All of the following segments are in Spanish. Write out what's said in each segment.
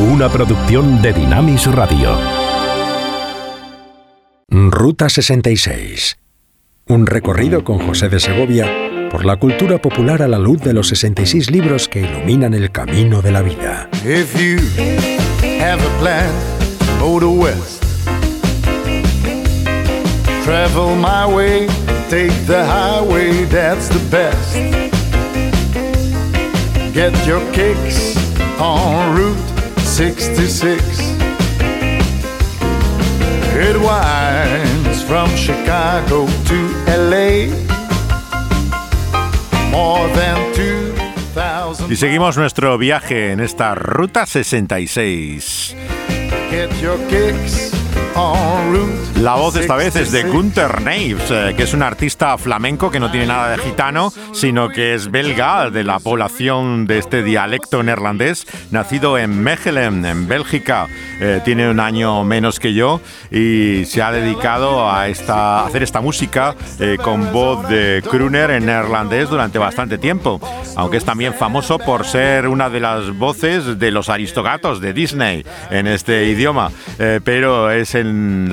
una producción de Dinamis Radio. Ruta 66. Un recorrido con José de Segovia por la cultura popular a la luz de los 66 libros que iluminan el camino de la vida. If you have a plan, go to west. Travel my way, take the highway, that's the best. Get your kicks on Route 66. It winds from Chicago to LA. More than 2,000. Y seguimos nuestro viaje en esta Ruta 66. Get your kicks on Route La voz esta vez es de 66. Gunther Neves, eh, que es un artista flamenco que no tiene nada de gitano, sino que es belga, de la población de este dialecto neerlandés, nacido en Mechelen, en Bélgica. Eh, tiene un año menos que yo y se ha dedicado a, esta, a hacer esta música eh, con voz de crooner en neerlandés durante bastante tiempo, aunque es también famoso por ser una de las voces de los aristogatos de Disney en este idioma, Eh, pero es en,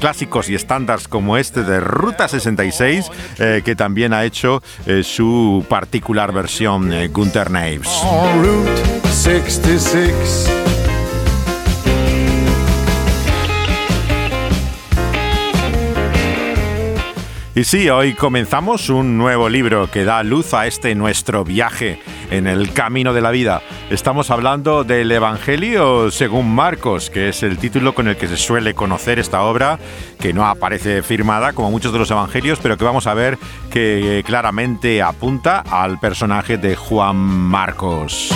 clásicos y estándares como este de Ruta 66 eh, que también ha hecho eh, su particular versión eh, Gunther Y sí, hoy comenzamos un nuevo libro que da luz a este nuestro viaje en el camino de la vida. Estamos hablando del Evangelio según Marcos, que es el título con el que se suele conocer esta obra, que no aparece firmada como muchos de los Evangelios, pero que vamos a ver que claramente apunta al personaje de Juan Marcos.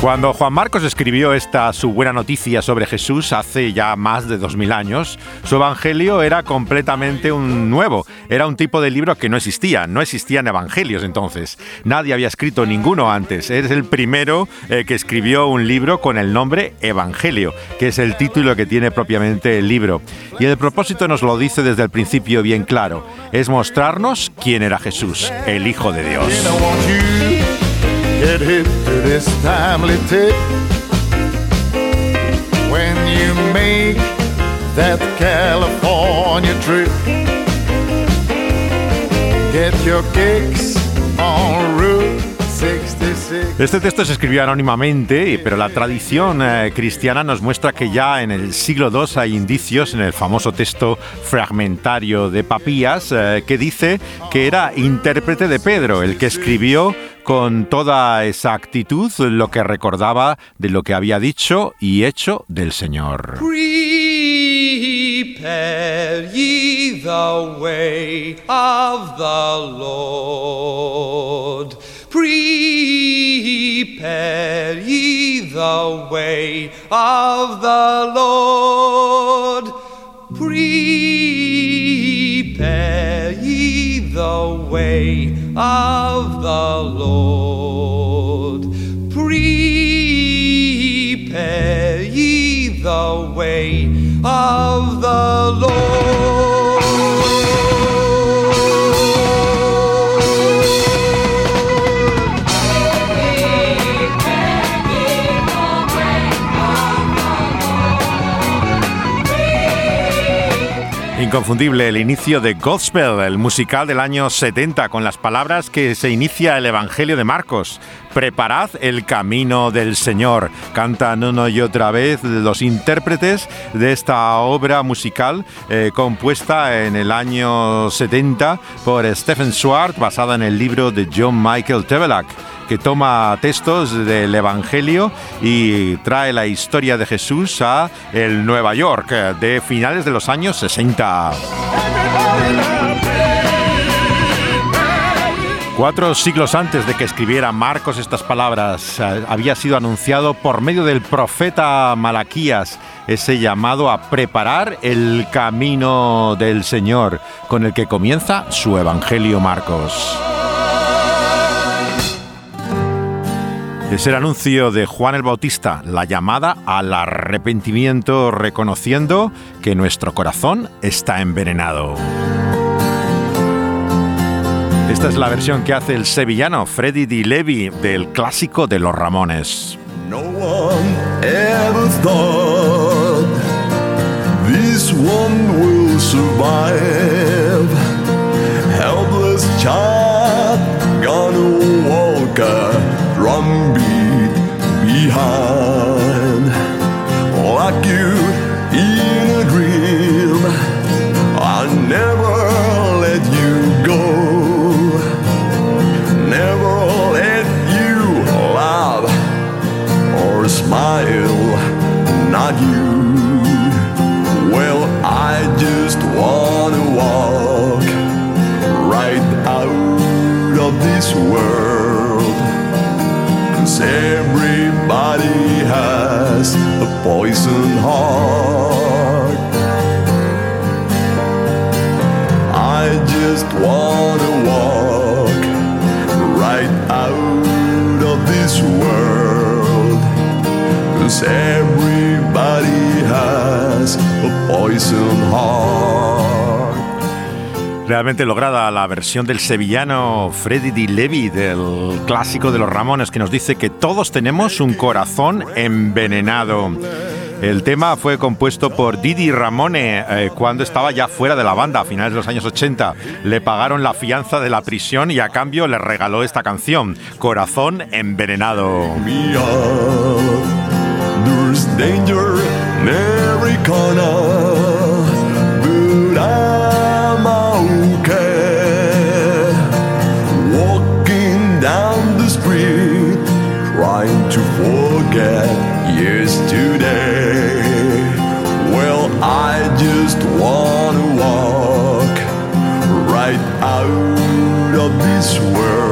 Cuando Juan Marcos escribió esta su buena noticia sobre Jesús hace ya más de 2000 años, su evangelio era completamente un nuevo, era un tipo de libro que no existía, no existían evangelios entonces. Nadie había escrito ninguno antes. Es el primero eh, que escribió un libro con el nombre Evangelio, que es el título que tiene propiamente el libro. Y el propósito nos lo dice desde el principio bien claro, es mostrarnos quién era Jesús, el Hijo de Dios. Get hip to this timely tip when you make that California trip. Get your kicks on Route 66. Este texto se escribió anónimamente, pero la tradición eh, cristiana nos muestra que ya en el siglo II hay indicios en el famoso texto fragmentario de Papías eh, que dice que era intérprete de Pedro, el que escribió con toda exactitud lo que recordaba de lo que había dicho y hecho del Señor. Prepare ye the way of the Lord. Prepare ye the way of the Lord. Prepare ye the way of the Lord. Prepare ye the way of the Lord. Inconfundible el inicio de Gospel, el musical del año 70, con las palabras que se inicia el Evangelio de Marcos. Preparad el camino del Señor. Cantan uno y otra vez los intérpretes de esta obra musical eh, compuesta en el año 70 por Stephen Swart, basada en el libro de John Michael Tevelak que toma textos del Evangelio y trae la historia de Jesús a el Nueva York eh, de finales de los años 60. Cuatro siglos antes de que escribiera Marcos estas palabras, eh, había sido anunciado por medio del profeta Malaquías ese llamado a preparar el camino del Señor, con el que comienza su Evangelio Marcos. Es el anuncio de Juan el Bautista, la llamada al arrepentimiento reconociendo que nuestro corazón está envenenado. Esta es la versión que hace el sevillano Freddy Di Levi del clásico de los Ramones. No one ever thought this one will survive. Helpless child gonna walk drumbeat behind. Like you in a dream, I never let you go. Never let you laugh or smile, not you. Well, I just wanna walk right out of this world. Poison heart. I just wanna walk right out of this world. Cause everybody has a poison. Realmente lograda la versión del sevillano Freddy Di Levi del clásico de los Ramones que nos dice que todos tenemos un corazón envenenado. El tema fue compuesto por Didi Ramone eh, cuando estaba ya fuera de la banda a finales de los años 80. Le pagaron la fianza de la prisión y a cambio le regaló esta canción, Corazón envenenado. Forget yesterday. Well, I just wanna walk right out of this world.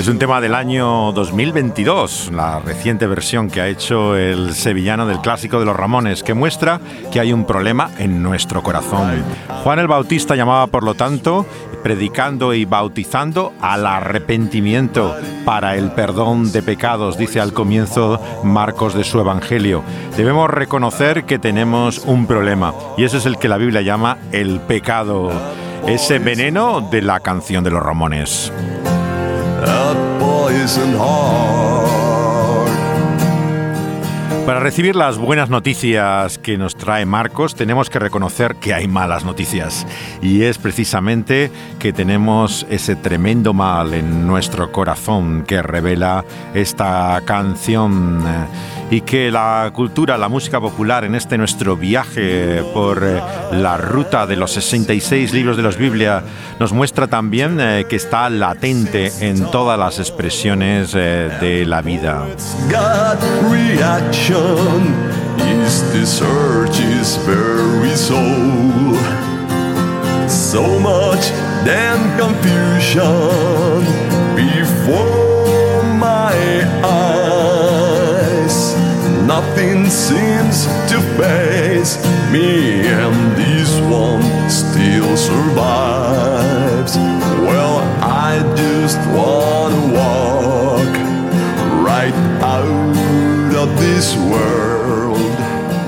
Es un tema del año 2022, la reciente versión que ha hecho el sevillano del clásico de los Ramones, que muestra que hay un problema en nuestro corazón. Juan el Bautista llamaba, por lo tanto, predicando y bautizando al arrepentimiento para el perdón de pecados, dice al comienzo Marcos de su Evangelio. Debemos reconocer que tenemos un problema, y ese es el que la Biblia llama el pecado, ese veneno de la canción de los Ramones. Para recibir las buenas noticias que nos trae Marcos, tenemos que reconocer que hay malas noticias. Y es precisamente que tenemos ese tremendo mal en nuestro corazón que revela esta canción. Y que la cultura, la música popular en este nuestro viaje por eh, la ruta de los 66 libros de los Biblia nos muestra también eh, que está latente en todas las expresiones eh, de la vida. Gut reaction is Nothing seems to face me, and this one still survives. Well, I just wanna walk right out of this world.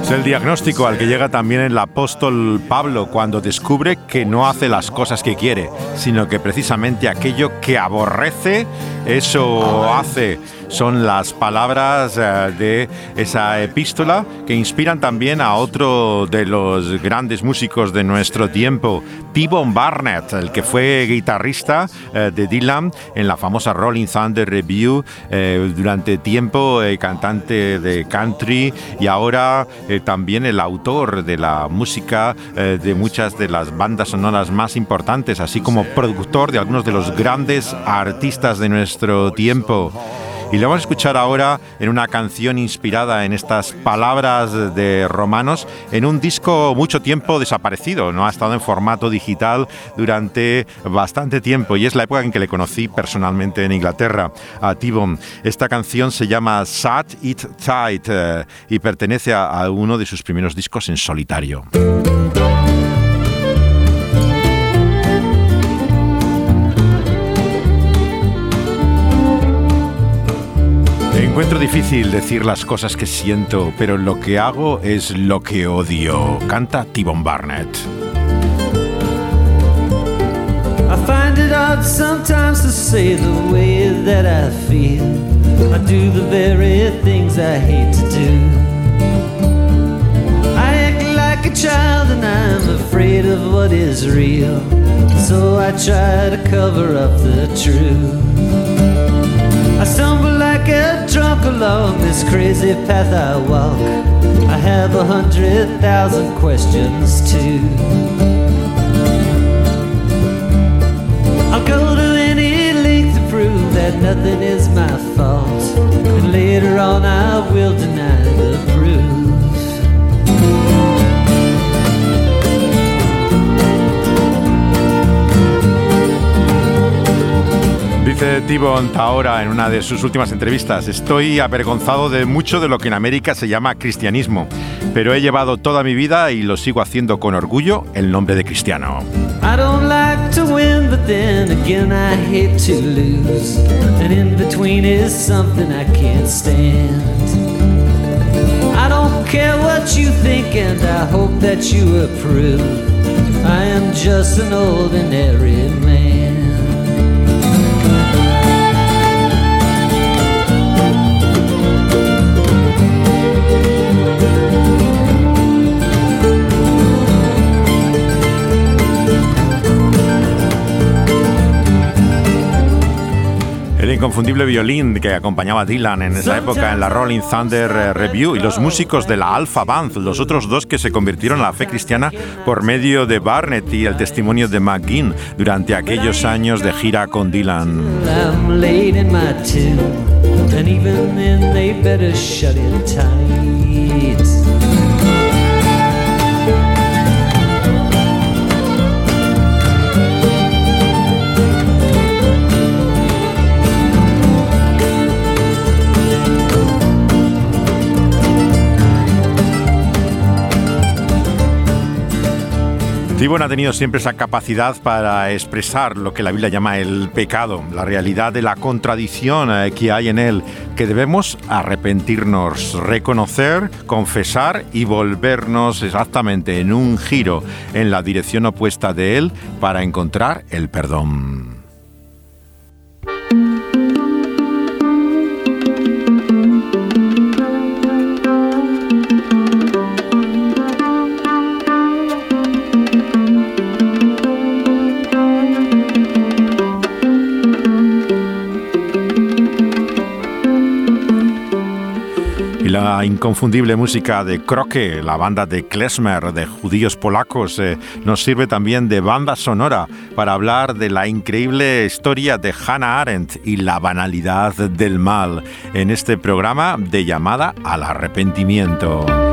Es el diagnóstico al que llega también el apóstol Pablo cuando descubre que no hace las cosas que quiere, sino que precisamente aquello que aborrece, eso hace. Son las palabras eh, de esa epístola que inspiran también a otro de los grandes músicos de nuestro tiempo, T-Bone Barnett, el que fue guitarrista eh, de Dylan en la famosa Rolling Thunder Review eh, durante tiempo, cantante de country y ahora también el autor de la música de muchas de las bandas sonoras más importantes, así como productor de algunos de los grandes artistas de nuestro tiempo. Y lo vamos a escuchar ahora en una canción inspirada en estas palabras de Romanos, en un disco mucho tiempo desaparecido, no ha estado en formato digital durante bastante tiempo y es la época en que le conocí personalmente en Inglaterra, a T-Bone. Esta canción se llama Sat It Tight eh, y pertenece a uno de sus primeros discos en solitario. Encuentro difícil decir las cosas que siento, pero lo que hago es lo que odio. Canta T-Bone Barnett. I find it hard sometimes to say the way that I feel. I do the very things I hate to do. I act like a child and I'm afraid of what is real. So I try to cover up the truth. I stumble like a drunk along this crazy path I walk. I have a hundred thousand questions too. I'll go to any length to prove that nothing is my fault. And later on I will deny Dice Tibon ahora en una de sus últimas entrevistas, estoy avergonzado de mucho de lo que en América se llama cristianismo, pero he llevado toda mi vida y lo sigo haciendo con orgullo el nombre de cristiano. I am just an ordinary man. Inconfundible violín que acompañaba a Dylan en esa época en la Rolling Thunder eh, Review y los músicos de la Alpha Band, los otros dos que se convirtieron a la fe cristiana por medio de Barnett y el testimonio de McGinn durante aquellos años de gira con Dylan. Tibon ha tenido siempre esa capacidad para expresar lo que la Biblia llama el pecado, la realidad de la contradicción eh, que hay en él, que debemos arrepentirnos, reconocer, confesar y volvernos exactamente en un giro en la dirección opuesta de él para encontrar el perdón. La inconfundible música de Kroke, la banda de Klezmer, de judíos polacos, eh, nos sirve también de banda sonora para hablar de la increíble historia de Hannah Arendt y la banalidad del mal en este programa de llamada al arrepentimiento.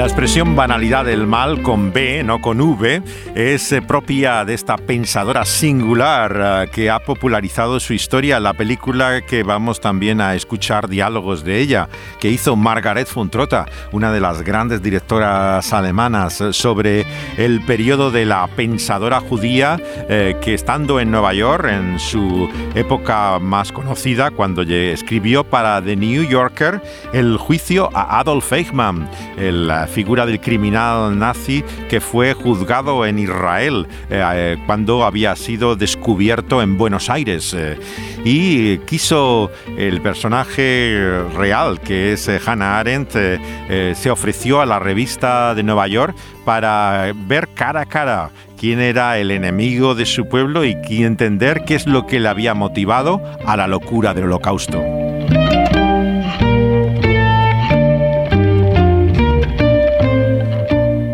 La expresión banalidad del mal con B, no con V, es eh, propia de esta pensadora singular eh, que ha popularizado su historia, la película que vamos también a escuchar diálogos de ella, que hizo Margaret von Trotta, una de las grandes directoras alemanas, eh, sobre el periodo de la pensadora judía que estando en Nueva York, en su época más conocida, cuando escribió para The New Yorker el juicio a Adolf Eichmann, el, figura del criminal nazi que fue juzgado en Israel eh, eh, cuando había sido descubierto en Buenos Aires. eh, y quiso el personaje real, que es Hannah Arendt, se ofreció a la revista de Nueva York para ver cara a cara quién era el enemigo de su pueblo y entender qué es lo que le había motivado a la locura del holocausto.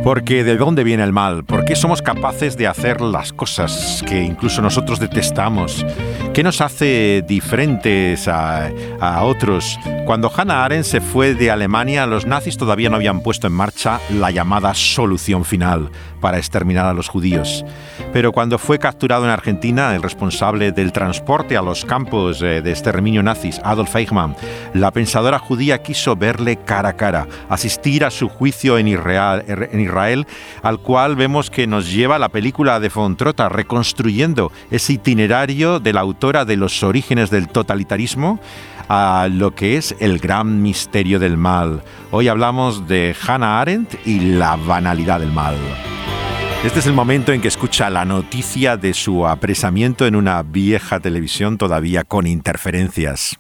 Porque ¿de dónde viene el mal? ¿Por qué somos capaces de hacer las cosas que incluso nosotros detestamos? ¿Qué nos hace diferentes a, otros? Cuando Hannah Arendt se fue de Alemania, los nazis todavía no habían puesto en marcha la llamada solución final para exterminar a los judíos. Pero cuando fue capturado en Argentina, el responsable del transporte a los campos eh, de exterminio nazis, Adolf Eichmann, la pensadora judía quiso verle cara a cara, asistir a su juicio en Israel, en Israel al cual vemos que nos lleva la película de von Trotta, reconstruyendo ese itinerario de la de los orígenes del totalitarismo a lo que es el gran misterio del mal. Hoy hablamos de Hannah Arendt y la banalidad del mal. Este es el momento en que escucha la noticia de su apresamiento en una vieja televisión todavía con interferencias.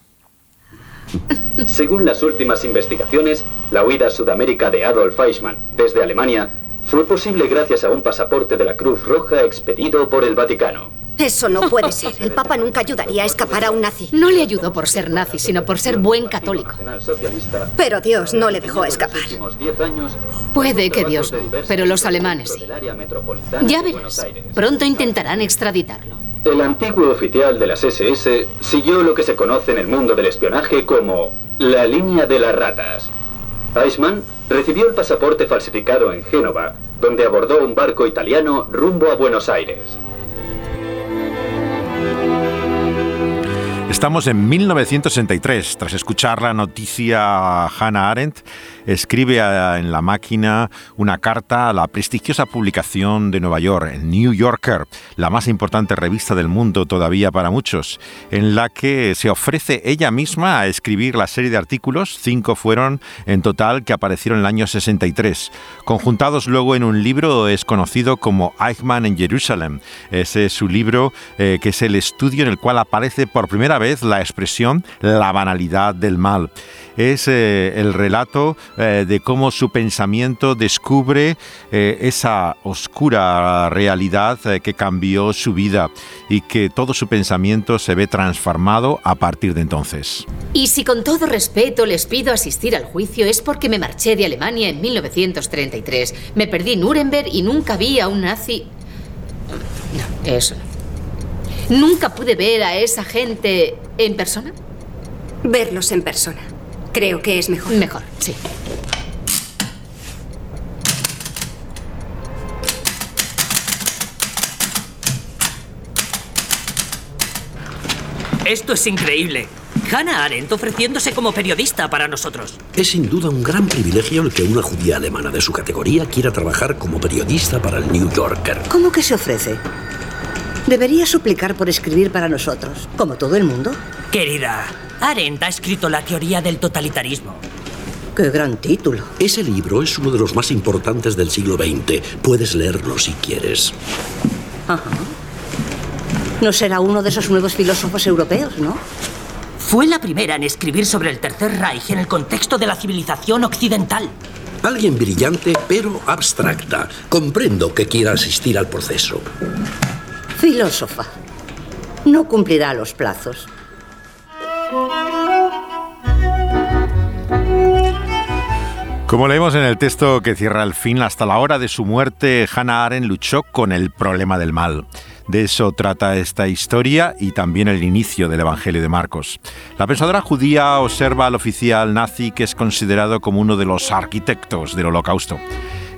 Según las últimas investigaciones, la huida a Sudamérica de Adolf Eichmann desde Alemania fue posible gracias a un pasaporte de la Cruz Roja expedido por el Vaticano. Eso no puede ser. El Papa nunca ayudaría a escapar a un nazi. No le ayudó por ser nazi, sino por ser buen católico. Pero Dios no le dejó escapar. Puede que Dios no, pero los alemanes sí. Ya verás. Pronto intentarán extraditarlo. El antiguo oficial de las SS siguió lo que se conoce en el mundo del espionaje como la línea de las ratas. Eichmann recibió el pasaporte falsificado en Génova, donde abordó un barco italiano rumbo a Buenos Aires. Estamos en 1963. Tras escuchar la noticia, Hannah Arendt escribe en la máquina una carta a la prestigiosa publicación de Nueva York, el New Yorker, la más importante revista del mundo todavía para muchos, en la que se ofrece ella misma a escribir la serie de artículos, cinco fueron en total que aparecieron en el año 63, conjuntados luego en un libro es conocido como Eichmann en Jerusalem. Ese es su libro eh, que es el estudio en el cual aparece por primera vez la expresión la banalidad del mal. Es eh, el relato eh, de cómo su pensamiento descubre eh, esa oscura realidad que cambió su vida y que todo su pensamiento se ve transformado a partir de entonces. Y si con todo respeto les pido asistir al juicio es porque me marché de Alemania en 1933. Me perdí Nuremberg y nunca vi a un nazi... No, eso no. ¿Nunca pude ver a esa gente en persona? Verlos en persona. Creo que es mejor. Mejor, sí. Esto es increíble. Hannah Arendt ofreciéndose como periodista para nosotros. Es sin duda un gran privilegio el que una judía alemana de su categoría quiera trabajar como periodista para el New Yorker. ¿Cómo que se ofrece? Debería suplicar por escribir para nosotros, como todo el mundo. Querida, Arendt ha escrito la teoría del totalitarismo. Qué gran título. Ese libro es uno de los más importantes del siglo XX. Puedes leerlo si quieres. Ajá. No será uno de esos nuevos filósofos europeos, ¿no? Fue la primera en escribir sobre el Tercer Reich en el contexto de la civilización occidental. Alguien brillante, pero abstracta. Comprendo que quiera asistir al proceso. Filósofa. No cumplirá los plazos. Como leemos en el texto que cierra el fin, hasta la hora de su muerte, Hannah Arendt luchó con el problema del mal. De eso trata esta historia y también el inicio del Evangelio de Marcos. La pensadora judía observa al oficial nazi que es considerado como uno de los arquitectos del holocausto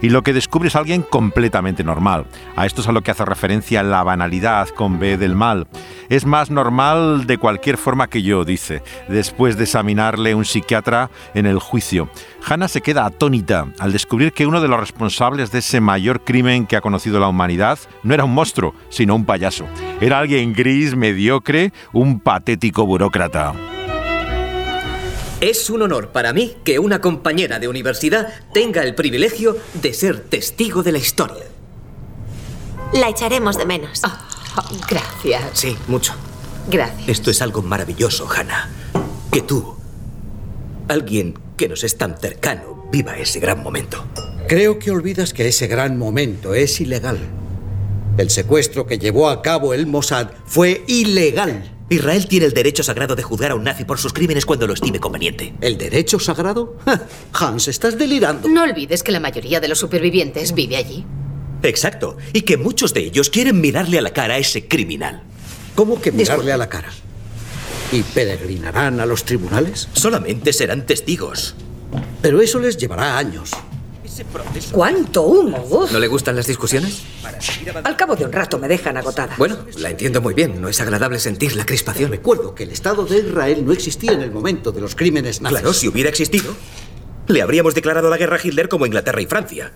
y lo que descubre es alguien completamente normal. A esto es a lo que hace referencia la banalidad con B del mal. Es más normal de cualquier forma que yo, dice, después de examinarle un psiquiatra en el juicio. Hannah se queda atónita al descubrir que uno de los responsables de ese mayor crimen que ha conocido la humanidad no era un monstruo, sino un payaso. Era alguien gris, mediocre, un patético burócrata. Es un honor para mí que una compañera de universidad tenga el privilegio de ser testigo de la historia. La echaremos de menos. Ah, gracias. Sí, mucho. Gracias. Esto es algo maravilloso, Hannah. Que tú, alguien que nos es tan cercano, viva ese gran momento. Creo que olvidas que ese gran momento es ilegal. El secuestro que llevó a cabo el Mossad fue ilegal. Israel tiene el derecho sagrado de juzgar a un nazi por sus crímenes cuando lo estime conveniente. ¿El derecho sagrado? Hans, estás delirando. No olvides que la mayoría de los supervivientes vive allí. Exacto. Y que muchos de ellos quieren mirarle a la cara a ese criminal. ¿Cómo que mirarle a la cara? ¿Y peregrinarán a los tribunales? Solamente serán testigos. Pero eso les llevará años. ¿Cuánto humo? Uf. ¿No le gustan las discusiones? Al cabo de un rato me dejan agotada. Bueno, la entiendo muy bien. No es agradable sentir la crispación. Recuerdo que el Estado de Israel no existía en el momento de los crímenes nazis. Claro, si hubiera existido, le habríamos declarado la guerra a Hitler como Inglaterra y Francia.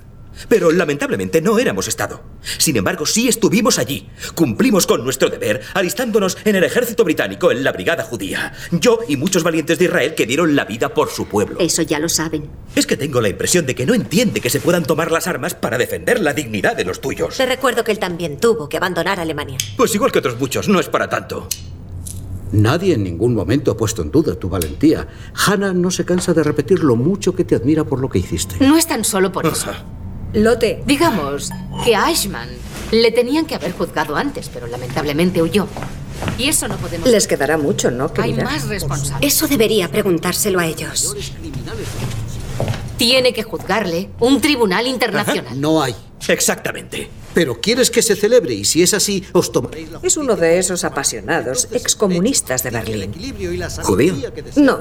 Pero lamentablemente no éramos Estado. Sin embargo, sí estuvimos allí. Cumplimos con nuestro deber, alistándonos en el ejército británico en la brigada judía. Yo y muchos valientes de Israel que dieron la vida por su pueblo. Eso ya lo saben. Es que tengo la impresión de que no entiende que se puedan tomar las armas para defender la dignidad de los tuyos. Te recuerdo que él también tuvo que abandonar Alemania. Pues igual que otros muchos, no es para tanto. Nadie en ningún momento ha puesto en duda tu valentía. Hannah no se cansa de repetir lo mucho que te admira por lo que hiciste. No es tan solo por eso. Lote. Digamos que a Eichmann le tenían que haber juzgado antes, pero lamentablemente huyó. Y eso no podemos... Les quedará mucho, ¿no, Hay más responsables. Eso debería preguntárselo a ellos. Tiene que juzgarle un tribunal internacional. No hay. Exactamente. Pero quieres que se celebre y si es así, os tomaréis la Es uno de esos apasionados excomunistas de Berlín. ¿Judío? No,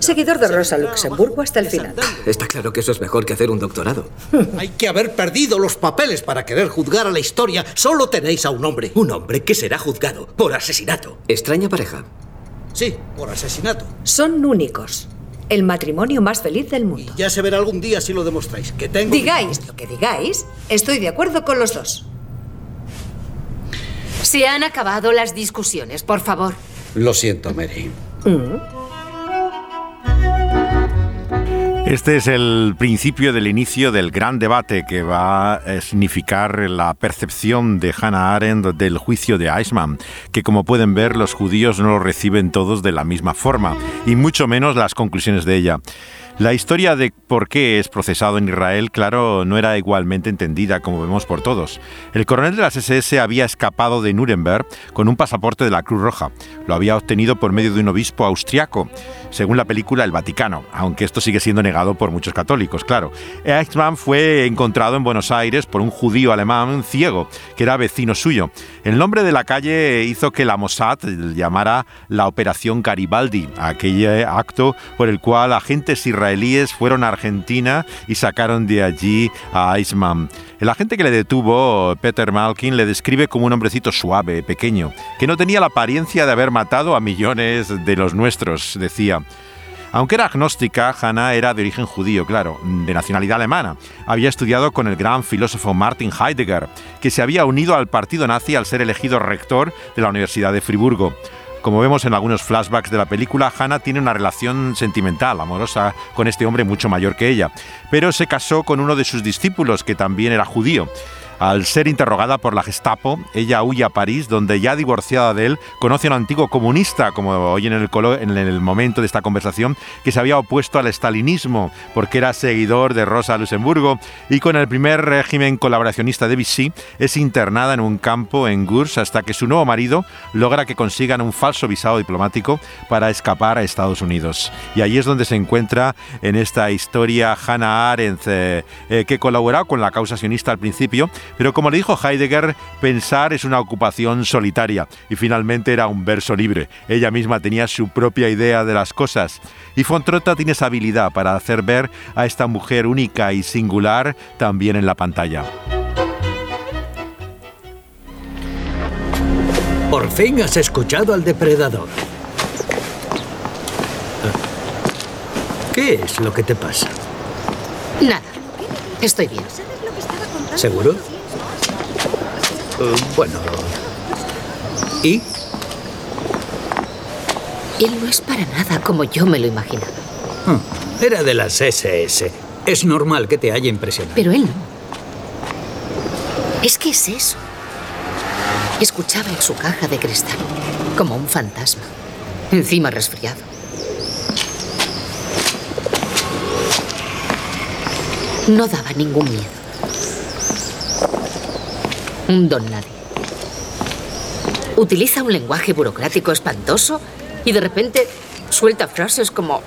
seguidor de Rosa Luxemburgo hasta el final. Está claro que eso es mejor que hacer un doctorado. Hay que haber perdido los papeles para querer juzgar a la historia. Solo tenéis a un hombre. Un hombre que será juzgado por asesinato. Extraña pareja. Sí, por asesinato. Son únicos. El matrimonio más feliz del mundo. Ya se verá algún día si lo demostráis. Que tengo. Digáis lo que digáis, estoy de acuerdo con los dos. Se han acabado las discusiones, por favor. Lo siento, Mary. Este es el principio del inicio del gran debate que va a significar la percepción de Hannah Arendt del juicio de Eichmann, que como pueden ver los judíos no lo reciben todos de la misma forma, y mucho menos las conclusiones de ella. La historia de por qué es procesado en Israel, claro, no era igualmente entendida, como vemos por todos. El coronel de las SS había escapado de Nuremberg con un pasaporte de la Cruz Roja. Lo había obtenido por medio de un obispo austriaco, según la película El Vaticano, aunque esto sigue siendo negado por muchos católicos, claro. Eichmann fue encontrado en Buenos Aires por un judío alemán ciego, que era vecino suyo. El nombre de la calle hizo que la Mossad llamara la Operación Garibaldi, aquel acto por el cual agentes israelíes fueron a Argentina y sacaron de allí a Eichmann. El agente que le detuvo, Peter Malkin, le describe como un hombrecito suave, pequeño, que no tenía la apariencia de haber matado a millones de los nuestros, decía. Aunque era agnóstica, Hannah era de origen judío, claro, de nacionalidad alemana. Había estudiado con el gran filósofo Martin Heidegger, que se había unido al partido nazi al ser elegido rector de la Universidad de Friburgo. Como vemos en algunos flashbacks de la película, Hannah tiene una relación sentimental, amorosa, con este hombre mucho mayor que ella, pero se casó con uno de sus discípulos, que también era judío. Al ser interrogada por la Gestapo, ella huye a París, donde ya divorciada de él, conoce a un antiguo comunista, como hoy en el, colo- en el momento de esta conversación, que se había opuesto al estalinismo, porque era seguidor de Rosa Luxemburgo, y con el primer régimen colaboracionista de Vichy, es internada en un campo en Gurs hasta que su nuevo marido logra que consigan un falso visado diplomático para escapar a Estados Unidos. Y ahí es donde se encuentra en esta historia Hannah Arendt, eh, eh, que colaboró con la causa sionista al principio, pero como le dijo Heidegger, pensar es una ocupación solitaria y finalmente era un verso libre. Ella misma tenía su propia idea de las cosas. Y Fontrota tiene esa habilidad para hacer ver a esta mujer única y singular también en la pantalla. Por fin has escuchado al depredador. ¿Qué es lo que te pasa? Nada. Estoy bien. ¿Seguro? Eh, bueno. ¿Y? Él no es para nada como yo me lo imaginaba. Hmm, Era de las SS. Es normal que te haya impresionado. Pero él no. Es que es eso. Escuchaba en su caja de cristal, como un fantasma, encima resfriado. No daba ningún miedo. Un don nadie. Utiliza un lenguaje burocrático espantoso y de repente suelta frases como...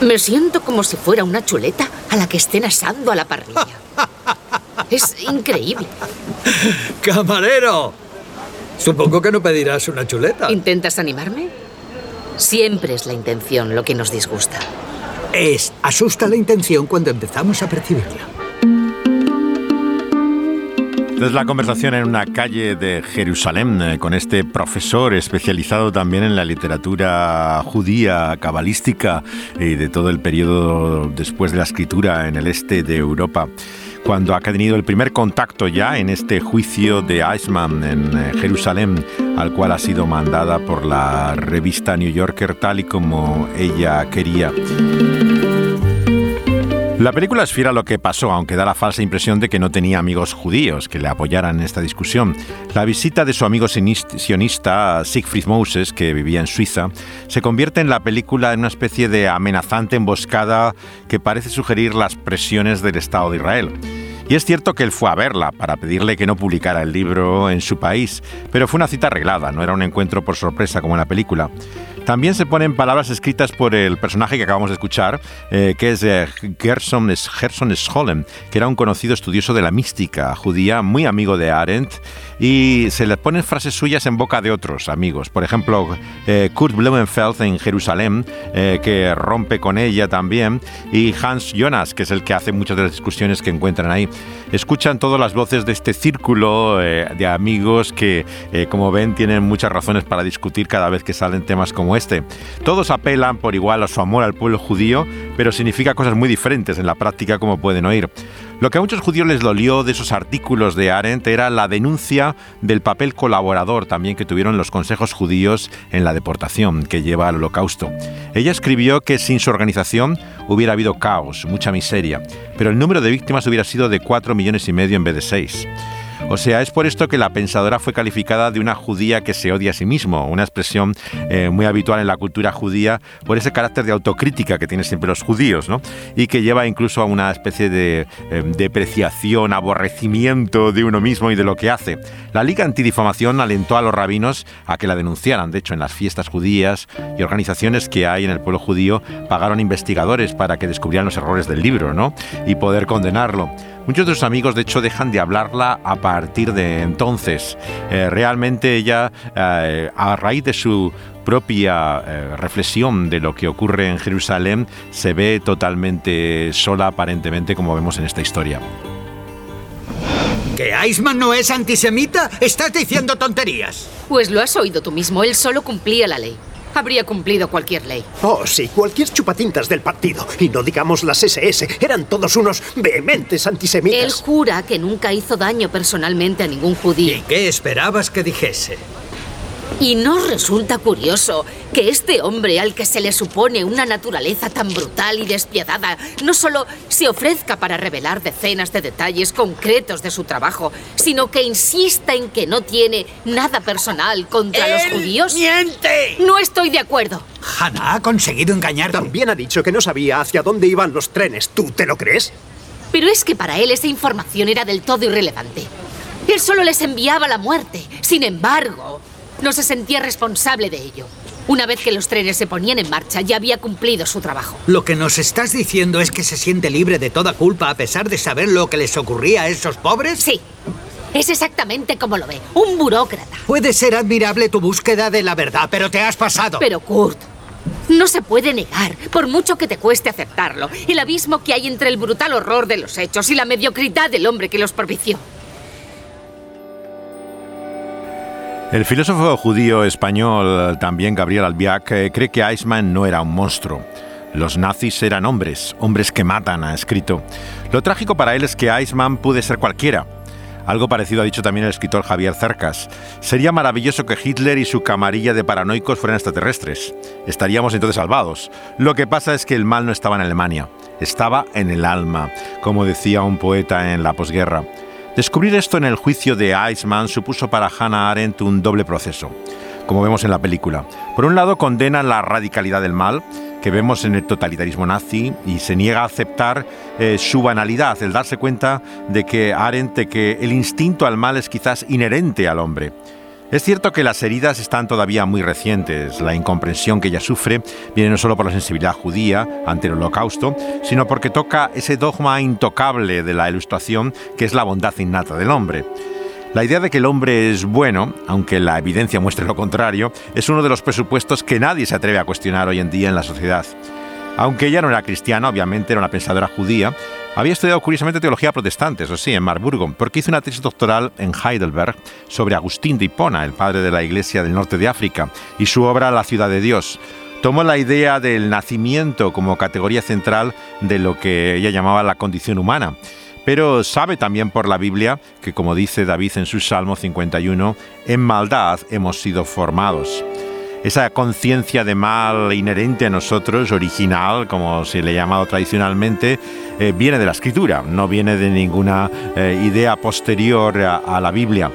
Me siento como si fuera una chuleta a la que estén asando a la parrilla. Es increíble. ¡Camarero! Supongo que no pedirás una chuleta. ¿Intentas animarme? Siempre es la intención lo que nos disgusta. Es asusta la intención cuando empezamos a percibirla. Es la conversación en una calle de Jerusalén eh, con este profesor especializado también en la literatura judía, cabalística y de todo el periodo después de la escritura en el este de Europa cuando ha tenido el primer contacto ya en este juicio de Eichmann en eh, Jerusalén, al cual ha sido mandada por la revista New Yorker tal y como ella quería. La película es fiel a lo que pasó, aunque da la falsa impresión de que no tenía amigos judíos que le apoyaran en esta discusión. La visita de su amigo sionista Siegfried Moses, que vivía en Suiza, se convierte en la película en una especie de amenazante emboscada que parece sugerir las presiones del Estado de Israel. Y es cierto que él fue a verla para pedirle que no publicara el libro en su país, pero fue una cita arreglada, no era un encuentro por sorpresa como en la película. También se ponen palabras escritas por el personaje que acabamos de escuchar, eh, que es eh, Gerson, Gerson Scholem, que era un conocido estudioso de la mística judía, muy amigo de Arendt, y se le ponen frases suyas en boca de otros amigos. Por ejemplo, eh, Kurt Blumenfeld en Jerusalén, que rompe con ella también, y Hans Jonas, que es el que hace muchas de las discusiones que encuentran ahí. Escuchan todas las voces de este círculo de amigos que, como ven, tienen muchas razones para discutir cada vez que salen temas como este. Todos apelan por igual a su amor al pueblo judío, pero significa cosas muy diferentes en la práctica como pueden oír. Lo que a muchos judíos les dolió de esos artículos de Arendt era la denuncia del papel colaborador también que tuvieron los consejos judíos en la deportación que lleva al holocausto. Ella escribió que sin su organización hubiera habido caos, mucha miseria, pero el número de víctimas hubiera sido de 4 millones y medio en vez de 6. O sea, es por esto que la pensadora fue calificada de una judía que se odia a sí mismo, una expresión eh, muy habitual en la cultura judía por ese carácter de autocrítica que tienen siempre los judíos, ¿no? Y que lleva incluso a una especie de eh, depreciación, aborrecimiento de uno mismo y de lo que hace. La Liga Antidifamación alentó a los rabinos a que la denunciaran. De hecho, en las fiestas judías y organizaciones que hay en el pueblo judío pagaron investigadores para que descubrieran los errores del libro, ¿no? Y poder condenarlo. Muchos de sus amigos, de hecho, dejan de hablarla a partir de entonces. Eh, realmente ella, eh, a raíz de su propia eh, reflexión de lo que ocurre en Jerusalén, se ve totalmente sola, aparentemente, como vemos en esta historia. ¿Que Eisman no es antisemita? Estás diciendo tonterías. Pues lo has oído tú mismo, él solo cumplía la ley habría cumplido cualquier ley. Oh, sí, cualquier chupatintas del partido. Y no digamos las SS, eran todos unos vehementes antisemitas. Él jura que nunca hizo daño personalmente a ningún judío. ¿Y qué esperabas que dijese? ¿Y no resulta curioso que este hombre al que se le supone una naturaleza tan brutal y despiadada no solo se ofrezca para revelar decenas de detalles concretos de su trabajo, sino que insista en que no tiene nada personal contra los judíos? ¡Miente! No estoy de acuerdo. Hannah ha conseguido engañar. También ha dicho que no sabía hacia dónde iban los trenes. ¿Tú te lo crees? Pero es que para él esa información era del todo irrelevante. Él solo les enviaba la muerte. Sin embargo, no se sentía responsable de ello. Una vez que los trenes se ponían en marcha, ya había cumplido su trabajo. Lo que nos estás diciendo es que se siente libre de toda culpa a pesar de saber lo que les ocurría a esos pobres? Sí. Es exactamente como lo ve, un burócrata. Puede ser admirable tu búsqueda de la verdad, pero te has pasado. Pero Kurt, no se puede negar, por mucho que te cueste aceptarlo, el abismo que hay entre el brutal horror de los hechos y la mediocridad del hombre que los propició. El filósofo judío español, también Gabriel Albiac, eh, cree que Eichmann no era un monstruo. Los nazis eran hombres, hombres que matan, ha escrito. Lo trágico para él es que Eichmann puede ser cualquiera. Algo parecido ha dicho también el escritor Javier Cercas. Sería maravilloso que Hitler y su camarilla de paranoicos fueran extraterrestres. Estaríamos entonces salvados. Lo que pasa es que el mal no estaba en Alemania, estaba en el alma, como decía un poeta en la posguerra. Descubrir esto en el juicio de Eichmann supuso para Hannah Arendt un doble proceso, como vemos en la película. Por un lado, condena la radicalidad del mal, que vemos en el totalitarismo nazi, y se niega a aceptar eh, su banalidad, el darse cuenta de que Arendt, que el instinto al mal es quizás inherente al hombre. Es cierto que las heridas están todavía muy recientes. La incomprensión que ella sufre viene no solo por la sensibilidad judía ante el holocausto, sino porque toca ese dogma intocable de la ilustración que es la bondad innata del hombre. La idea de que el hombre es bueno, aunque la evidencia muestre lo contrario, es uno de los presupuestos que nadie se atreve a cuestionar hoy en día en la sociedad. Aunque ella no era cristiana, obviamente era una pensadora judía, había estudiado curiosamente teología protestante, eso sí, en Marburgo, porque hizo una tesis doctoral en Heidelberg sobre Agustín de Hipona, el padre de la Iglesia del norte de África, y su obra La ciudad de Dios. Tomó la idea del nacimiento como categoría central de lo que ella llamaba la condición humana pero sabe también por la Biblia que, como dice David en su Salmo 51, en maldad hemos sido formados. Esa conciencia de mal inherente a nosotros, original, como se le ha llamado tradicionalmente, eh, viene de la escritura, no viene de ninguna eh, idea posterior a la Biblia.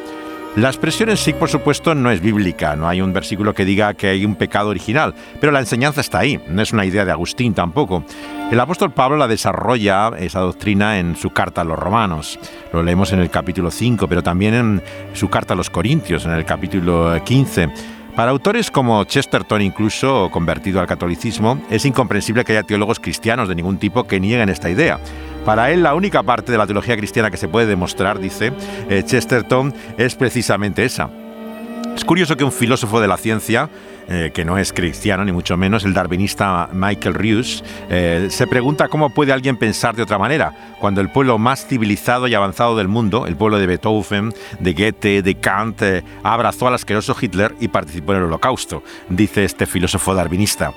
La expresión en sí, por supuesto, no es bíblica, no hay un versículo que diga que hay un pecado original, pero la enseñanza está ahí, no es una idea de Agustín tampoco. El apóstol Pablo la desarrolla, esa doctrina, en su carta a los romanos. Lo leemos en el capítulo 5, pero también en su carta a los corintios, en el capítulo 15. Para autores como Chesterton, incluso convertido al catolicismo, es incomprensible que haya teólogos cristianos de ningún tipo que nieguen esta idea. Para él, la única parte de la teología cristiana que se puede demostrar, dice eh, Chesterton, es precisamente esa. Es curioso que un filósofo de la ciencia, eh, que no es cristiano ni mucho menos, el darwinista Michael Rius, eh, se pregunta cómo puede alguien pensar de otra manera, cuando el pueblo más civilizado y avanzado del mundo, el pueblo de Beethoven, de Goethe, de Kant, abrazó al asqueroso Hitler y participó en el holocausto, dice este filósofo darwinista.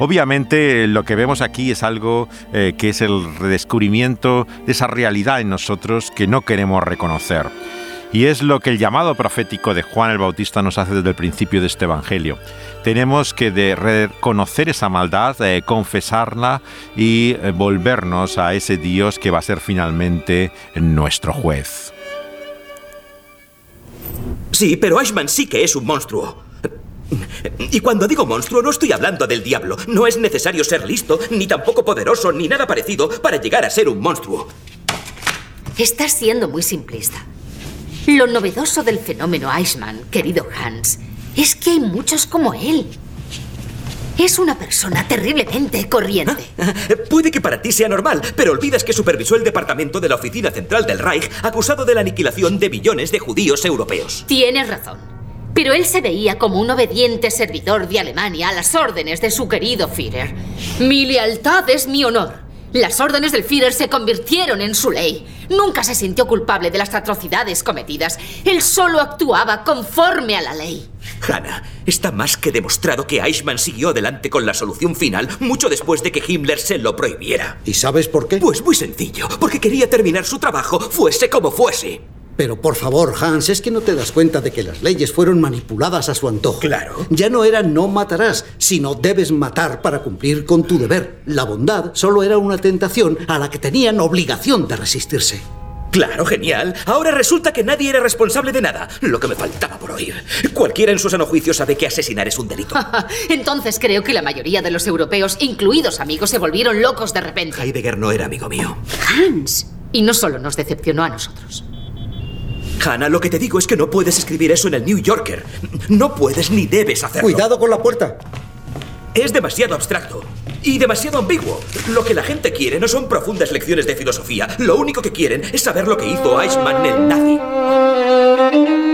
Obviamente lo que vemos aquí es algo eh, que es el redescubrimiento de esa realidad en nosotros que no queremos reconocer. Y es lo que el llamado profético de Juan el Bautista nos hace desde el principio de este Evangelio. Tenemos que de reconocer esa maldad, eh, confesarla y eh, volvernos a ese Dios que va a ser finalmente nuestro juez. Sí, pero Ashman sí que es un monstruo. Y cuando digo monstruo no estoy hablando del diablo. No es necesario ser listo, ni tampoco poderoso, ni nada parecido para llegar a ser un monstruo. Estás siendo muy simplista. Lo novedoso del fenómeno Eichmann, querido Hans, es que hay muchos como él. Es una persona terriblemente corriente. Puede que para ti sea normal, pero olvidas que supervisó el departamento de la Oficina Central del Reich acusado de la aniquilación de millones de judíos europeos. Tienes razón. Pero él se veía como un obediente servidor de Alemania a las órdenes de su querido Führer. Mi lealtad es mi honor. Las órdenes del Führer se convirtieron en su ley. Nunca se sintió culpable de las atrocidades cometidas. Él solo actuaba conforme a la ley. Hanna, está más que demostrado que Eichmann siguió adelante con la solución final mucho después de que Himmler se lo prohibiera. ¿Y sabes por qué? Pues muy sencillo, porque quería terminar su trabajo, fuese como fuese. Pero por favor, Hans, es que no te das cuenta de que las leyes fueron manipuladas a su antojo. Claro. Ya no era no matarás, sino debes matar para cumplir con tu deber. La bondad solo era una tentación a la que tenían obligación de resistirse. Claro, genial. Ahora resulta que nadie era responsable de nada. Lo que me faltaba por oír. Cualquiera en su sano juicio sabe que asesinar es un delito. Entonces creo que la mayoría de los europeos, incluidos amigos, se volvieron locos de repente. Heidegger no era amigo mío. Hans. Y no solo nos decepcionó a nosotros. Hannah, lo que te digo es que no puedes escribir eso en el New Yorker. No puedes ni debes hacerlo. Cuidado con la puerta. Es demasiado abstracto y demasiado ambiguo. Lo que la gente quiere no son profundas lecciones de filosofía. Lo único que quieren es saber lo que hizo Eichmann el nazi.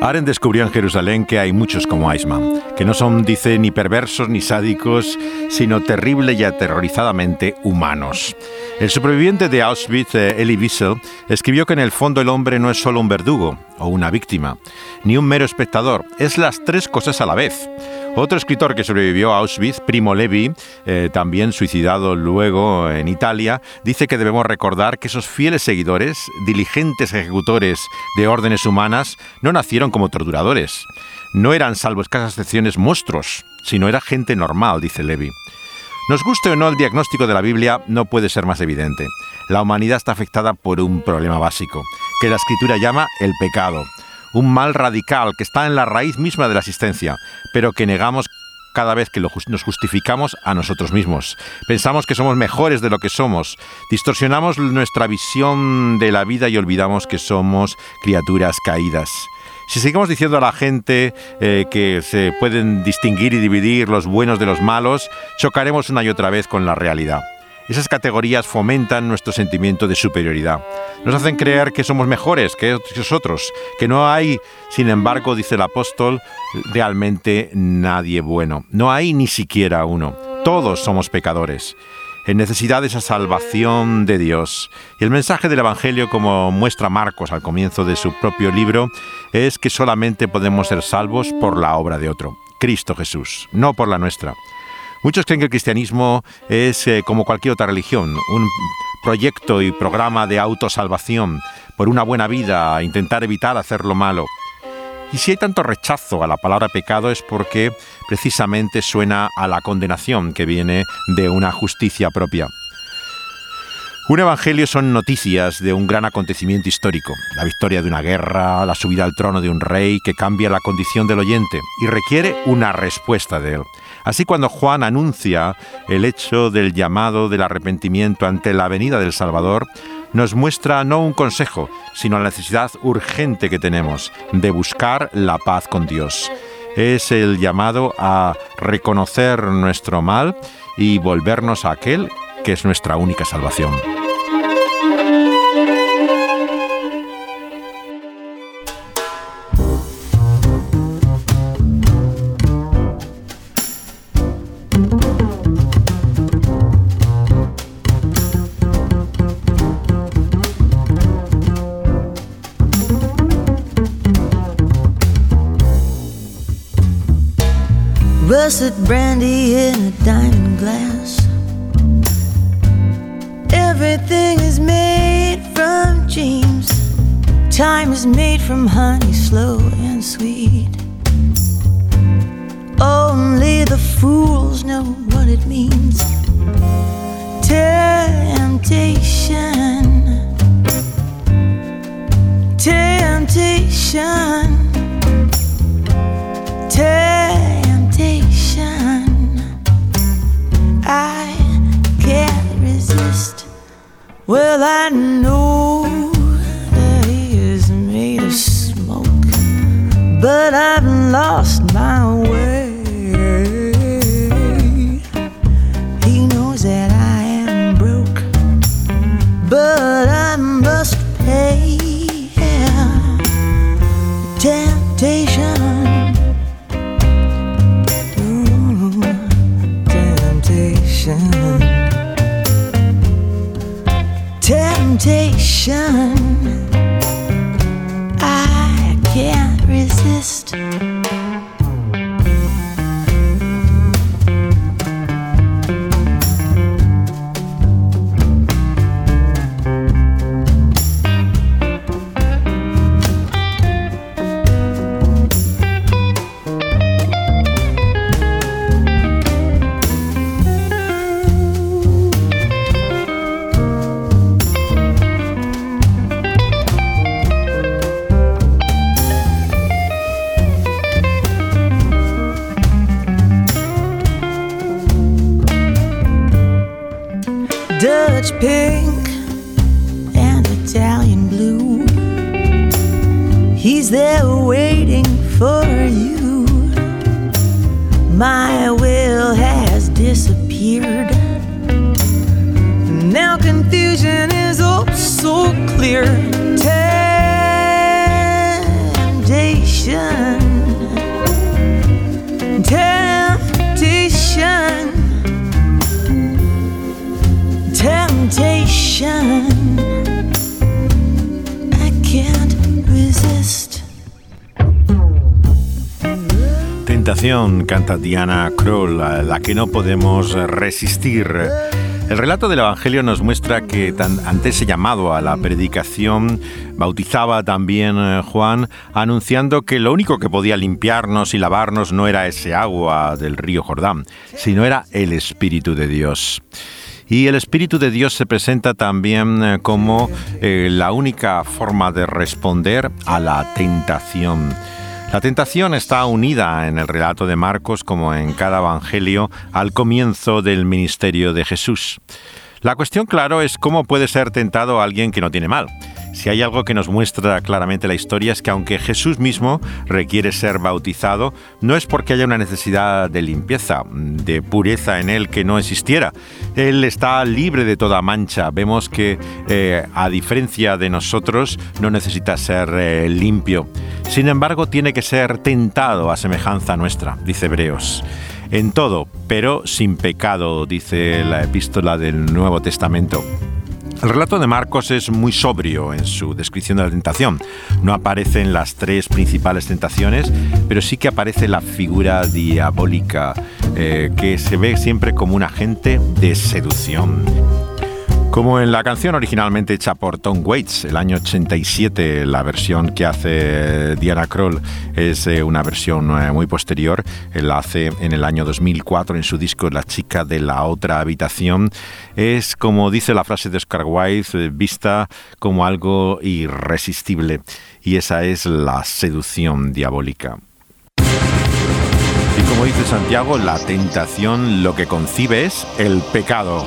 Aren descubrió en Jerusalén que hay muchos como Eichmann, que no son, dice, ni perversos ni sádicos, sino terrible y aterrorizadamente humanos. El superviviente de Auschwitz, eh, Elie Wiesel, escribió que en el fondo el hombre no es solo un verdugo o una víctima, ni un mero espectador, es las tres cosas a la vez. Otro escritor que sobrevivió a Auschwitz, Primo Levi, eh, también suicidado luego en Italia, dice que debemos recordar que esos fieles seguidores, diligentes ejecutores de órdenes humanas, no nacieron como torturadores. No eran, salvo escasas excepciones, monstruos, sino era gente normal, dice Levi. Nos guste o no, el diagnóstico de la Biblia no puede ser más evidente. La humanidad está afectada por un problema básico, que la escritura llama el pecado un mal radical que está en la raíz misma de la existencia, pero que negamos cada vez que nos justificamos a nosotros mismos. Pensamos que somos mejores de lo que somos, distorsionamos nuestra visión de la vida y olvidamos que somos criaturas caídas. Si seguimos diciendo a la gente eh, que se pueden distinguir y dividir los buenos de los malos, chocaremos una y otra vez con la realidad. Esas categorías fomentan nuestro sentimiento de superioridad. Nos hacen creer que somos mejores que otros, que no hay, sin embargo, dice el apóstol, realmente nadie bueno. No hay ni siquiera uno. Todos somos pecadores en necesidad de esa salvación de Dios. Y el mensaje del Evangelio, como muestra Marcos al comienzo de su propio libro, es que solamente podemos ser salvos por la obra de otro, Cristo Jesús, no por la nuestra. Muchos creen que el cristianismo es eh, como cualquier otra religión, un proyecto y programa de autosalvación por una buena vida, intentar evitar hacer lo malo. Y si hay tanto rechazo a la palabra pecado es porque precisamente suena a la condenación que viene de una justicia propia. Un evangelio son noticias de un gran acontecimiento histórico, la victoria de una guerra, la subida al trono de un rey que cambia la condición del oyente y requiere una respuesta de él. Así cuando Juan anuncia el hecho del llamado del arrepentimiento ante la venida del Salvador, nos muestra no un consejo, sino la necesidad urgente que tenemos de buscar la paz con Dios. Es el llamado a reconocer nuestro mal y volvernos a aquel que es nuestra única salvación. Russet brandy in a diamond glass. Everything is made from dreams. Time is made from honey, slow and sweet. Only the fools know what it means. Temptation. Temptation. Well, I know that he is made of smoke, but I've lost my way. He knows that I am broke, but I must pay. Temptation. Temptation. I He's there waiting for you. My will has disappeared. Now confusion is oh so clear. Temptation. Temptation. Temptation. Canta Diana Kroll, la que no podemos resistir. El relato del Evangelio nos muestra que ante ese llamado a la predicación bautizaba también eh, Juan anunciando que lo único que podía limpiarnos y lavarnos no era ese agua del río Jordán, sino era el Espíritu de Dios. Y el Espíritu de Dios se presenta también eh, como eh, la única forma de responder a la tentación. La tentación está unida en el relato de Marcos, como en cada evangelio, al comienzo del ministerio de Jesús. La cuestión, claro, es cómo puede ser tentado alguien que no tiene mal. Si hay algo que nos muestra claramente la historia es que aunque Jesús mismo requiere ser bautizado, no es porque haya una necesidad de limpieza, de pureza en él que no existiera. Él está libre de toda mancha. Vemos que eh, a diferencia de nosotros no necesita ser eh, limpio. Sin embargo, tiene que ser tentado a semejanza nuestra, dice Hebreos en todo, pero sin pecado, dice la epístola del Nuevo Testamento. El relato de Marcos es muy sobrio en su descripción de la tentación. No aparecen las tres principales tentaciones, pero sí que aparece la figura diabólica, eh, que se ve siempre como un agente de seducción. Como en la canción originalmente hecha por Tom Waits, el año 87, la versión que hace Diana Kroll es eh, una versión eh, muy posterior. Él la hace en el año 2004 en su disco La chica de la otra habitación. Es, como dice la frase de Oscar Wilde, eh, vista como algo irresistible. Y esa es la seducción diabólica. Y como dice Santiago, la tentación lo que concibe es el pecado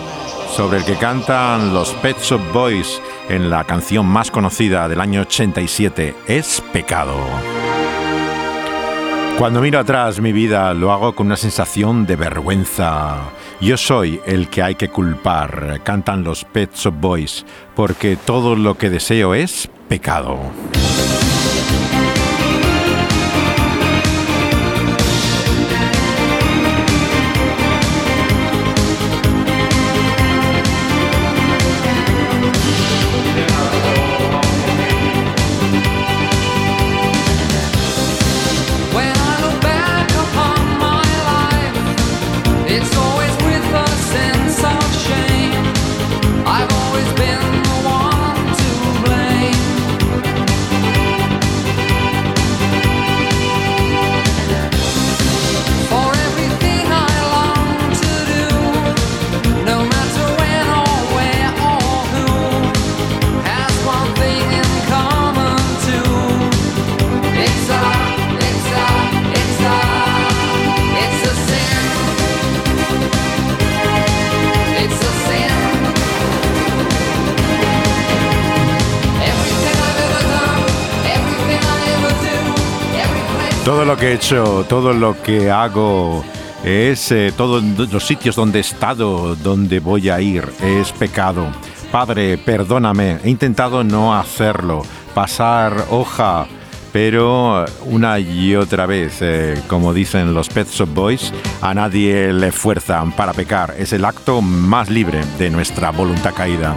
sobre el que cantan los Pet Shop Boys en la canción más conocida del año 87, Es Pecado. Cuando miro atrás mi vida lo hago con una sensación de vergüenza. Yo soy el que hay que culpar, cantan los Pet Shop Boys, porque todo lo que deseo es pecado. Todo lo que he hecho, todo lo que hago es eh, todos los sitios donde he estado, donde voy a ir, es pecado. Padre, perdóname, he intentado no hacerlo, pasar hoja, pero una y otra vez, eh, como dicen los Pet Shop Boys, a nadie le fuerzan para pecar. Es el acto más libre de nuestra voluntad caída.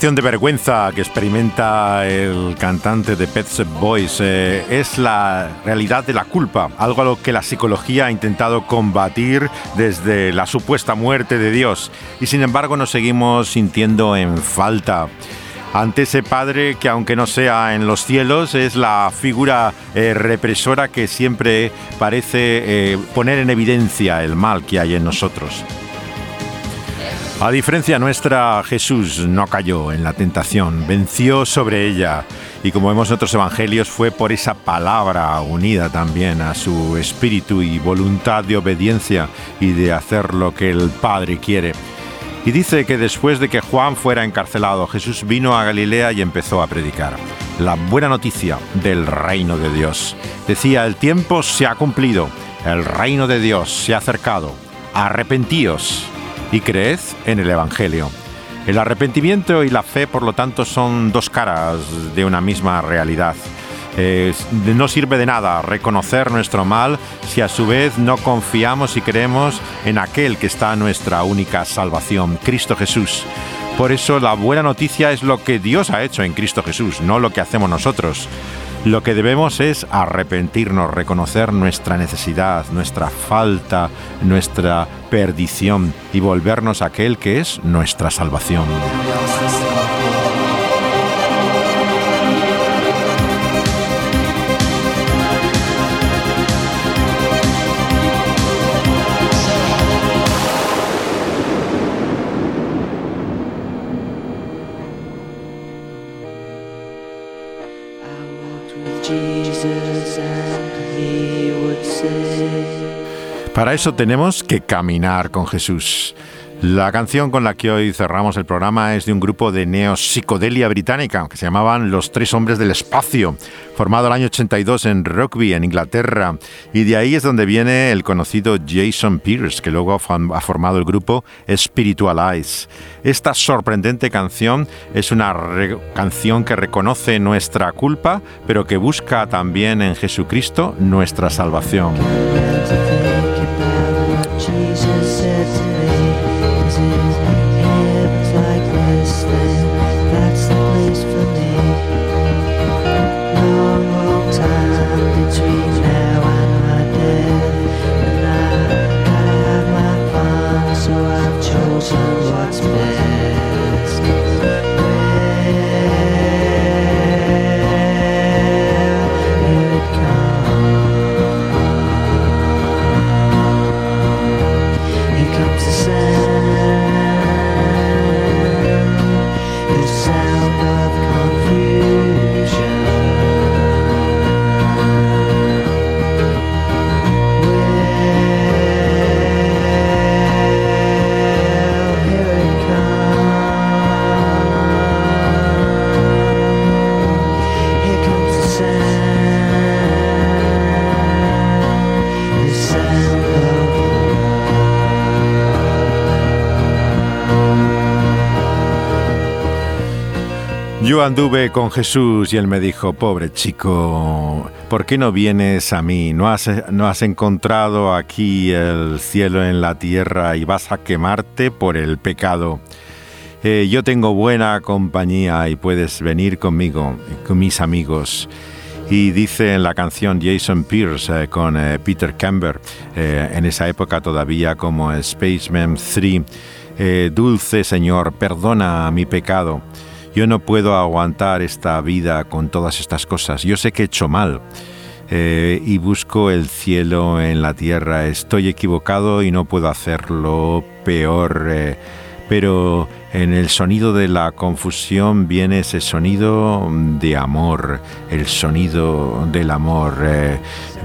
Sensación de vergüenza que experimenta el cantante de Pet Shop Boys eh, es la realidad de la culpa, algo a lo que la psicología ha intentado combatir desde la supuesta muerte de Dios y sin embargo nos seguimos sintiendo en falta ante ese Padre que aunque no sea en los cielos, es la figura eh, represora que siempre parece eh, poner en evidencia el mal que hay en nosotros. A diferencia nuestra, Jesús no cayó en la tentación, venció sobre ella y como vemos en otros evangelios fue por esa palabra unida también a su espíritu y voluntad de obediencia y de hacer lo que el Padre quiere. Y dice que después de que Juan fuera encarcelado, Jesús vino a Galilea y empezó a predicar la buena noticia del reino de Dios. Decía, el tiempo se ha cumplido, el reino de Dios se ha acercado, arrepentíos y creed en el Evangelio. El arrepentimiento y la fe, por lo tanto, son dos caras de una misma realidad. No sirve de nada reconocer nuestro mal si a su vez no confiamos y creemos en aquel que está nuestra única salvación, Cristo Jesús. Por eso la buena noticia es lo que Dios ha hecho en Cristo Jesús, no lo que hacemos nosotros. Lo que debemos es arrepentirnos, reconocer nuestra necesidad, nuestra falta, nuestra perdición y volvernos a aquel que es nuestra salvación. Para eso tenemos que caminar con Jesús. La canción con la que hoy cerramos el programa es de un grupo de neo-psicodelia británica que se llamaban Los Tres Hombres del Espacio, formado el año 82 en Rugby, en Inglaterra. Y de ahí es donde viene el conocido Jason Pierce, que luego ha formado el grupo Spiritualize. Esta sorprendente canción es una canción que reconoce nuestra culpa, pero que busca también en Jesucristo nuestra salvación. Yo anduve con Jesús y él me dijo, pobre chico, ¿por qué no vienes a mí? ¿No has, no has encontrado aquí el cielo en la tierra y vas a quemarte por el pecado? Eh, yo tengo buena compañía y puedes venir conmigo, con mis amigos. Y dice en la canción Jason Pierce eh, con eh, Peter Camber, en esa época todavía como Spaceman 3, Dulce Señor, perdona mi pecado. Yo no puedo aguantar esta vida con todas estas cosas. Yo sé que he hecho mal. Eh, y busco el cielo en la tierra. Estoy equivocado y no puedo hacerlo peor. Eh, pero en el sonido de la confusión viene ese sonido de amor, el sonido del amor eh,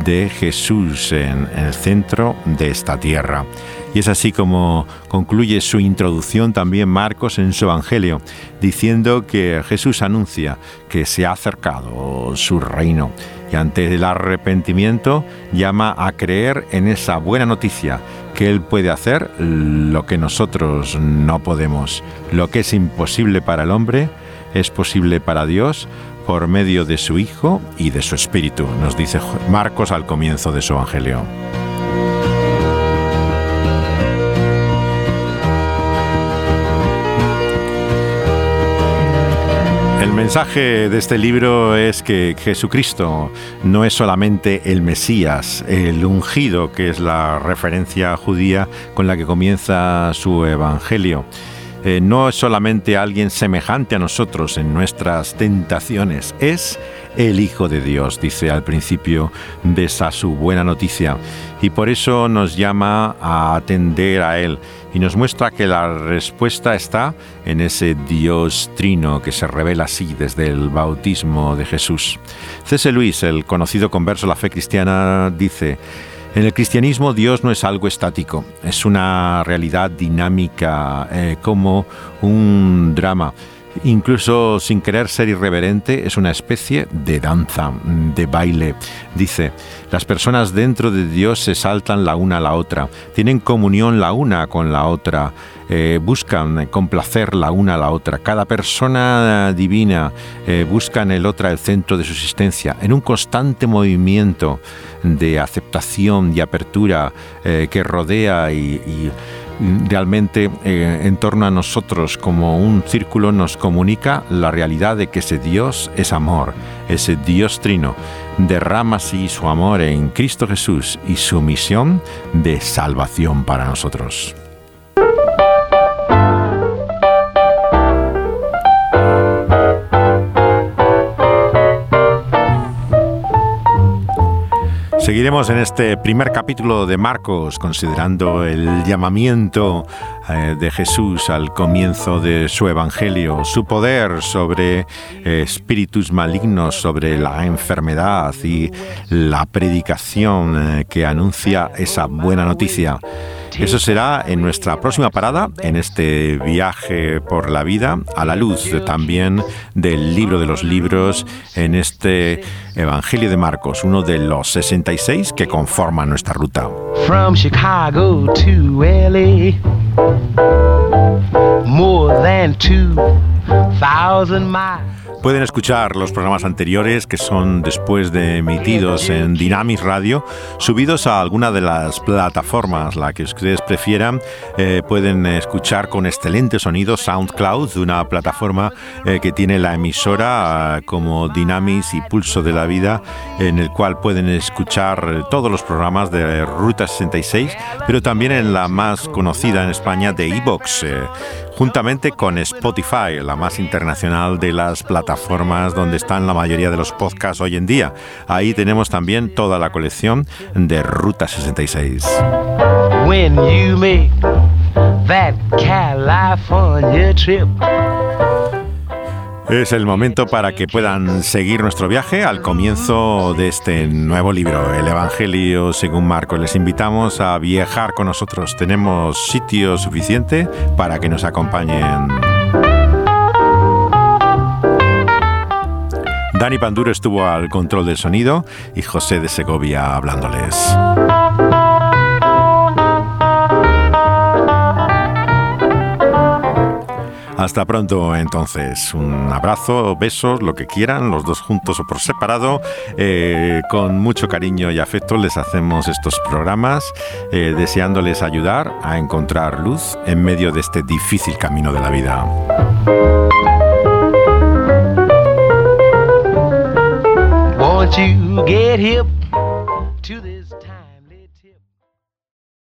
de Jesús en el centro de esta tierra. Y es así como concluye su introducción también Marcos en su Evangelio, diciendo que Jesús anuncia que se ha acercado su reino y ante el arrepentimiento llama a creer en esa buena noticia, que Él puede hacer lo que nosotros no podemos. Lo que es imposible para el hombre es posible para Dios por medio de su Hijo y de su Espíritu, nos dice Marcos al comienzo de su Evangelio. Mensaje de este libro es que Jesucristo no es solamente el Mesías, el ungido, que es la referencia judía con la que comienza su Evangelio. Eh, no es solamente alguien semejante a nosotros en nuestras tentaciones, es el Hijo de Dios, dice al principio de esa su buena noticia. Y por eso nos llama a atender a Él y nos muestra que la respuesta está en ese Dios trino que se revela así desde el bautismo de Jesús. C.S. Luis, el conocido converso de la fe cristiana, dice, En el cristianismo Dios no es algo estático, es una realidad dinámica eh, como un drama. Incluso sin querer ser irreverente, es una especie de danza, de baile. Dice, las personas dentro de Dios se saltan la una a la otra, tienen comunión la una con la otra, eh, buscan complacer la una a la otra. Cada persona divina eh, busca en el otra el centro de su existencia, en un constante movimiento de aceptación y apertura eh, que rodea y realmente en torno a nosotros como un círculo nos comunica la realidad de que ese Dios es amor, ese Dios trino derrama así su amor en Cristo Jesús y su misión de salvación para nosotros. Seguiremos en este primer capítulo de Marcos, considerando el llamamiento eh, de Jesús al comienzo de su evangelio, su poder sobre eh, espíritus malignos, sobre la enfermedad y la predicación eh, que anuncia esa buena noticia. Eso será en nuestra próxima parada, en este viaje por la vida, a la luz también del libro de los libros, en este Evangelio de Marcos, uno de los 66 que conforman nuestra ruta. From Chicago to LA, more than 2,000 miles. Pueden escuchar los programas anteriores que son después de emitidos en Dynamis Radio, subidos a alguna de las plataformas, la que ustedes prefieran. Eh, pueden escuchar con excelente sonido SoundCloud, una plataforma eh, que tiene la emisora eh, como Dynamis y Pulso de la Vida, en el cual pueden escuchar todos los programas de Ruta 66, pero también en la más conocida en España de Evox juntamente con Spotify, la más internacional de las plataformas donde están la mayoría de los podcasts hoy en día. Ahí tenemos también toda la colección de Ruta 66. Es el momento para que puedan seguir nuestro viaje al comienzo de este nuevo libro, El Evangelio según Marcos. Les invitamos a viajar con nosotros. Tenemos sitio suficiente para que nos acompañen. Dani Panduro estuvo al control del sonido y José de Segovia hablándoles. Hasta pronto entonces. Un abrazo, besos, lo que quieran, los dos juntos o por separado. Eh, con mucho cariño y afecto les hacemos estos programas, eh, deseándoles ayudar a encontrar luz en medio de este difícil camino de la vida.